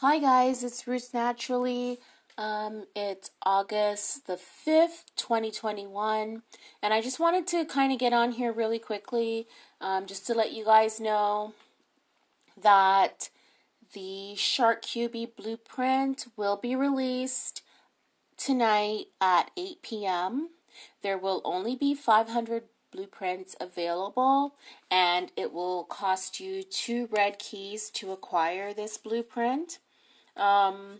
Hi guys, it's Roots Naturally. Um, it's August the 5th, 2021, and I just wanted to kind of get on here really quickly um, just to let you guys know that the Shark Cubie blueprint will be released tonight at 8 p.m. There will only be 500 blueprints available, and it will cost you two red keys to acquire this blueprint. Um,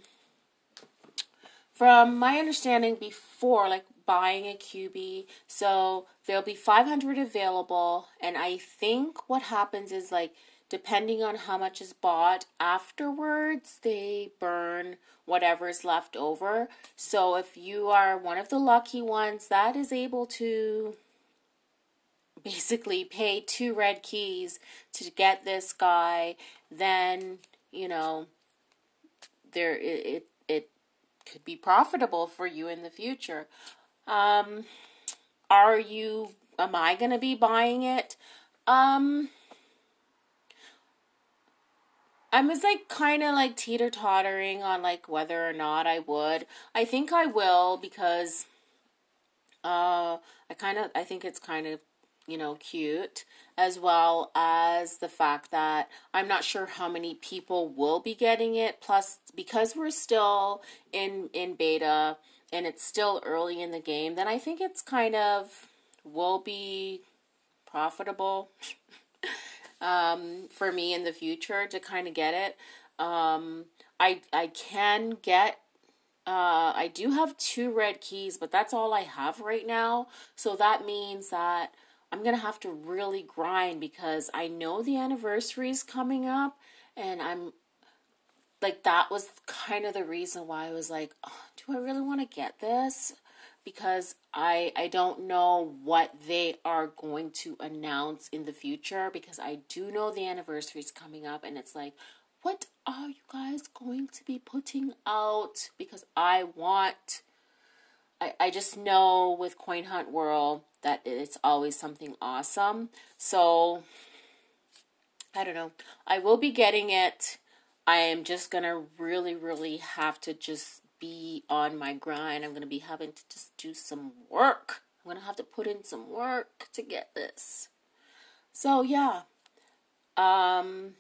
from my understanding before, like buying a Cubie, so there'll be 500 available, and I think what happens is like depending on how much is bought afterwards, they burn whatever's left over. So if you are one of the lucky ones that is able to basically pay two red keys to get this guy, then, you know, there it, it, it could be profitable for you in the future. Um, are you? Am I gonna be buying it? Um, I was like kind of like teeter tottering on like whether or not I would. I think I will because uh, I kind of I think it's kind of you know, cute, as well as the fact that I'm not sure how many people will be getting it. Plus, because we're still in in beta and it's still early in the game, then I think it's kind of will be profitable um, for me in the future to kind of get it. Um, I I can get uh, I do have two red keys, but that's all I have right now. So that means that I'm going to have to really grind because I know the anniversary is coming up and I'm like that was kind of the reason why I was like, oh, do I really want to get this? Because I I don't know what they are going to announce in the future because I do know the anniversary is coming up and it's like what are you guys going to be putting out because I want I, I just know with Coin Hunt World that it's always something awesome. So I don't know. I will be getting it. I am just gonna really, really have to just be on my grind. I'm gonna be having to just do some work. I'm gonna have to put in some work to get this. So yeah. Um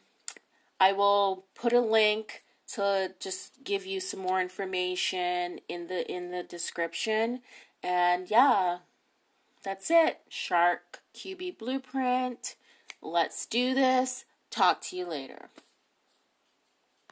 I will put a link to just give you some more information in the in the description. And yeah, that's it. Shark Cubie Blueprint. Let's do this. Talk to you later.